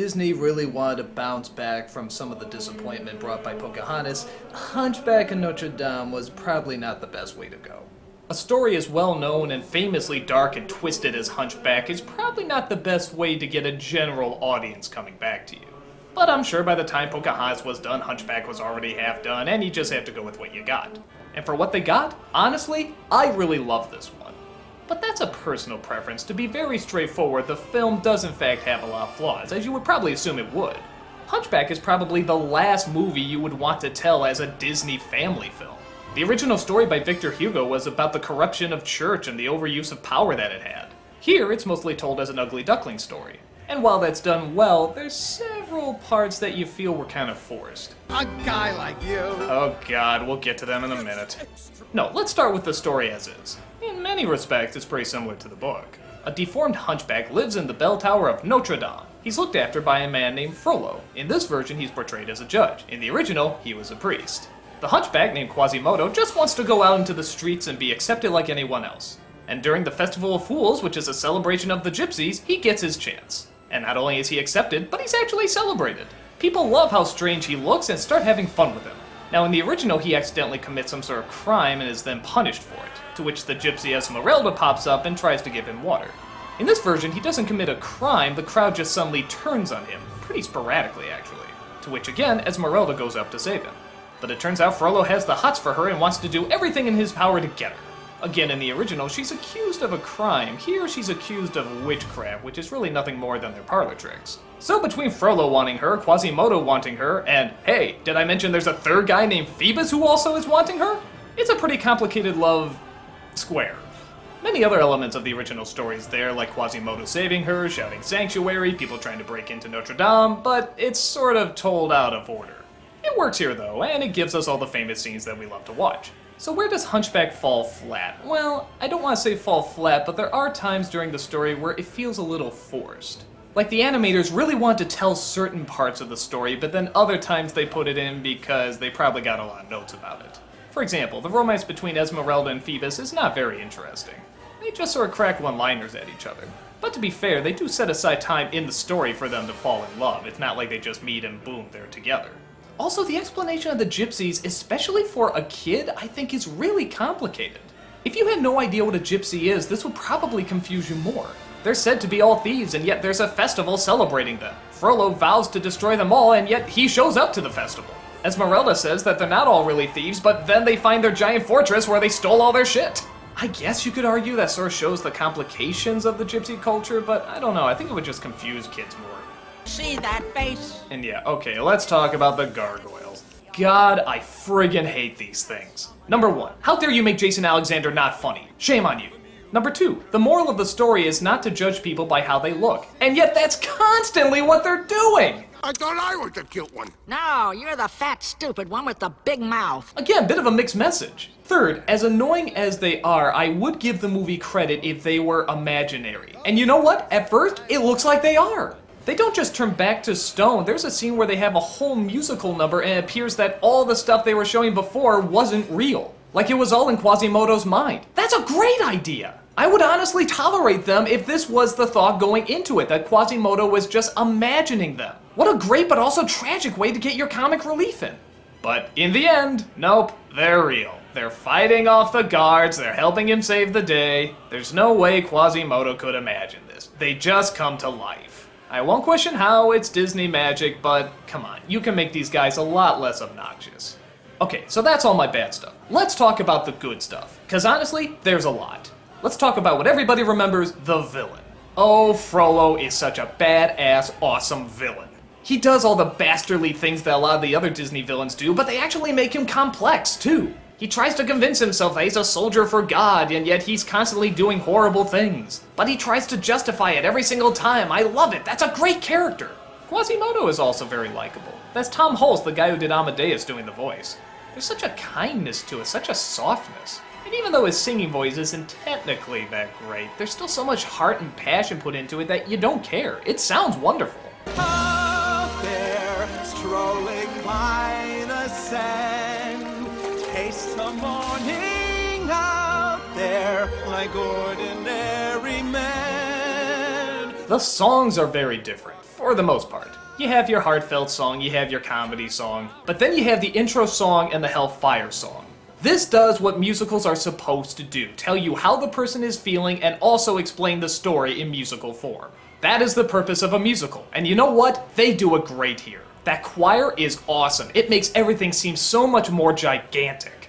Disney really wanted to bounce back from some of the disappointment brought by Pocahontas, Hunchback of Notre Dame was probably not the best way to go. A story as well known and famously dark and twisted as Hunchback is probably not the best way to get a general audience coming back to you. But I'm sure by the time Pocahontas was done, Hunchback was already half done, and you just have to go with what you got. And for what they got, honestly, I really love this one. But that's a personal preference. To be very straightforward, the film does in fact have a lot of flaws, as you would probably assume it would. Hunchback is probably the last movie you would want to tell as a Disney family film. The original story by Victor Hugo was about the corruption of church and the overuse of power that it had. Here, it's mostly told as an ugly duckling story. And while that's done well, there's several parts that you feel were kind of forced. A guy like you. Oh god, we'll get to them in a minute. No, let's start with the story as is. In many respects, it's pretty similar to the book. A deformed hunchback lives in the bell tower of Notre Dame. He's looked after by a man named Frollo. In this version, he's portrayed as a judge. In the original, he was a priest. The hunchback named Quasimodo just wants to go out into the streets and be accepted like anyone else. And during the Festival of Fools, which is a celebration of the gypsies, he gets his chance. And not only is he accepted, but he's actually celebrated. People love how strange he looks and start having fun with him. Now, in the original, he accidentally commits some sort of crime and is then punished for it, to which the gypsy Esmeralda pops up and tries to give him water. In this version, he doesn't commit a crime, the crowd just suddenly turns on him, pretty sporadically actually, to which again, Esmeralda goes up to save him. But it turns out Frollo has the hots for her and wants to do everything in his power to get her. Again, in the original, she's accused of a crime. Here, she's accused of witchcraft, which is really nothing more than their parlor tricks. So between Frollo wanting her, Quasimodo wanting her, and hey, did I mention there's a third guy named Phoebus who also is wanting her? It's a pretty complicated love square. Many other elements of the original stories there, like Quasimodo saving her, shouting sanctuary, people trying to break into Notre Dame, but it's sort of told out of order. It works here though, and it gives us all the famous scenes that we love to watch. So where does Hunchback fall flat? Well, I don't want to say fall flat, but there are times during the story where it feels a little forced. Like the animators really want to tell certain parts of the story, but then other times they put it in because they probably got a lot of notes about it. For example, the romance between Esmeralda and Phoebus is not very interesting. They just sort of crack one-liners at each other. But to be fair, they do set aside time in the story for them to fall in love. It's not like they just meet and boom, they're together. Also, the explanation of the gypsies, especially for a kid, I think is really complicated. If you had no idea what a gypsy is, this would probably confuse you more. They're said to be all thieves, and yet there's a festival celebrating them. Frollo vows to destroy them all, and yet he shows up to the festival. Esmeralda says that they're not all really thieves, but then they find their giant fortress where they stole all their shit. I guess you could argue that sort of shows the complications of the gypsy culture, but I don't know, I think it would just confuse kids more. See that face? And yeah, okay, let's talk about the gargoyles. God, I friggin' hate these things. Number one, how dare you make Jason Alexander not funny? Shame on you. Number two, the moral of the story is not to judge people by how they look. And yet that's constantly what they're doing! I thought I was the cute one. No, you're the fat, stupid one with the big mouth. Again, bit of a mixed message. Third, as annoying as they are, I would give the movie credit if they were imaginary. And you know what? At first, it looks like they are. They don't just turn back to stone. There's a scene where they have a whole musical number and it appears that all the stuff they were showing before wasn't real. Like it was all in Quasimodo's mind. That's a great idea! I would honestly tolerate them if this was the thought going into it, that Quasimodo was just imagining them. What a great but also tragic way to get your comic relief in. But in the end, nope, they're real. They're fighting off the guards, they're helping him save the day. There's no way Quasimodo could imagine this. They just come to life. I won't question how it's Disney magic, but come on, you can make these guys a lot less obnoxious. Okay, so that's all my bad stuff. Let's talk about the good stuff, because honestly, there's a lot. Let's talk about what everybody remembers the villain. Oh, Frollo is such a badass, awesome villain. He does all the bastardly things that a lot of the other Disney villains do, but they actually make him complex, too. He tries to convince himself that he's a soldier for God, and yet he's constantly doing horrible things. But he tries to justify it every single time. I love it. That's a great character. Quasimodo is also very likable. That's Tom Hulce, the guy who did Amadeus, doing the voice. There's such a kindness to it, such a softness. And even though his singing voice isn't technically that great, there's still so much heart and passion put into it that you don't care. It sounds wonderful. Out there, strolling by the Seine, morning out there like ordinary men. The songs are very different. For the most part. You have your heartfelt song, you have your comedy song, but then you have the intro song and the Hellfire song. This does what musicals are supposed to do tell you how the person is feeling and also explain the story in musical form. That is the purpose of a musical, and you know what? They do it great here. That choir is awesome. It makes everything seem so much more gigantic.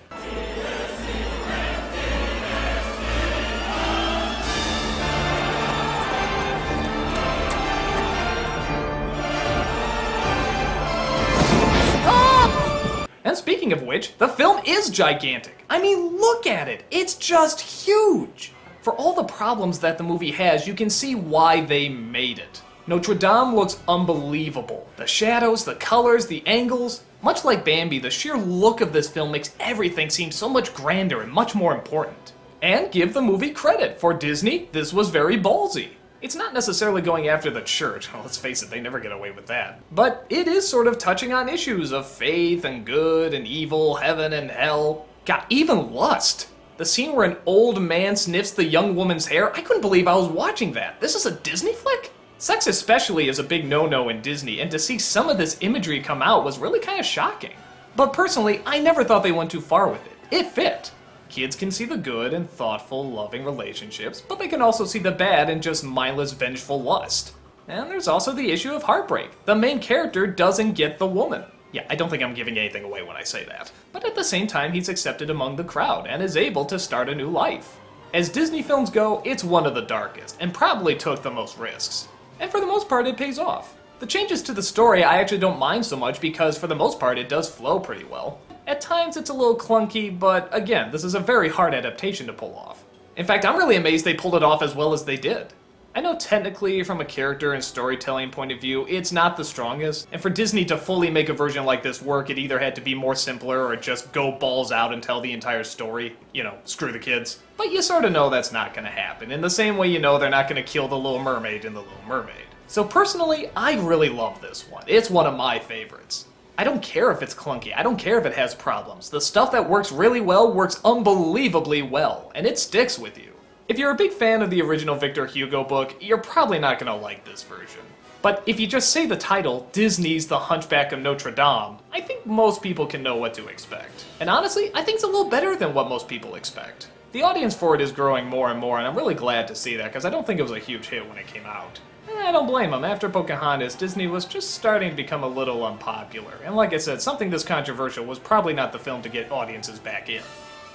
And speaking of which, the film is gigantic. I mean, look at it. It's just huge. For all the problems that the movie has, you can see why they made it. Notre Dame looks unbelievable. The shadows, the colors, the angles. Much like Bambi, the sheer look of this film makes everything seem so much grander and much more important. And give the movie credit. For Disney, this was very ballsy. It's not necessarily going after the church, well, let's face it, they never get away with that. But it is sort of touching on issues of faith and good and evil, heaven and hell. God, even lust. The scene where an old man sniffs the young woman's hair, I couldn't believe I was watching that. This is a Disney flick? Sex especially is a big no-no in Disney, and to see some of this imagery come out was really kind of shocking. But personally, I never thought they went too far with it. It fit. Kids can see the good and thoughtful, loving relationships, but they can also see the bad and just mindless, vengeful lust. And there's also the issue of heartbreak. The main character doesn't get the woman. Yeah, I don't think I'm giving anything away when I say that. But at the same time, he's accepted among the crowd and is able to start a new life. As Disney films go, it's one of the darkest, and probably took the most risks. And for the most part, it pays off. The changes to the story I actually don't mind so much because for the most part it does flow pretty well. At times it's a little clunky, but again, this is a very hard adaptation to pull off. In fact, I'm really amazed they pulled it off as well as they did. I know technically, from a character and storytelling point of view, it's not the strongest, and for Disney to fully make a version like this work, it either had to be more simpler or just go balls out and tell the entire story. You know, screw the kids. But you sort of know that's not gonna happen, in the same way you know they're not gonna kill the Little Mermaid in The Little Mermaid. So personally, I really love this one. It's one of my favorites. I don't care if it's clunky, I don't care if it has problems. The stuff that works really well works unbelievably well, and it sticks with you. If you're a big fan of the original Victor Hugo book, you're probably not gonna like this version. But if you just say the title, Disney's The Hunchback of Notre Dame, I think most people can know what to expect. And honestly, I think it's a little better than what most people expect. The audience for it is growing more and more, and I'm really glad to see that, because I don't think it was a huge hit when it came out. Eh, I don't blame them. After Pocahontas, Disney was just starting to become a little unpopular. And like I said, something this controversial was probably not the film to get audiences back in.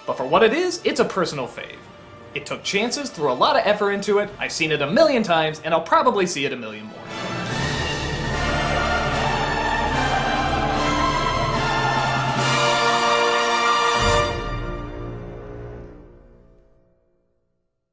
But for what it is, it's a personal fave. It took chances, threw a lot of effort into it, I've seen it a million times, and I'll probably see it a million more.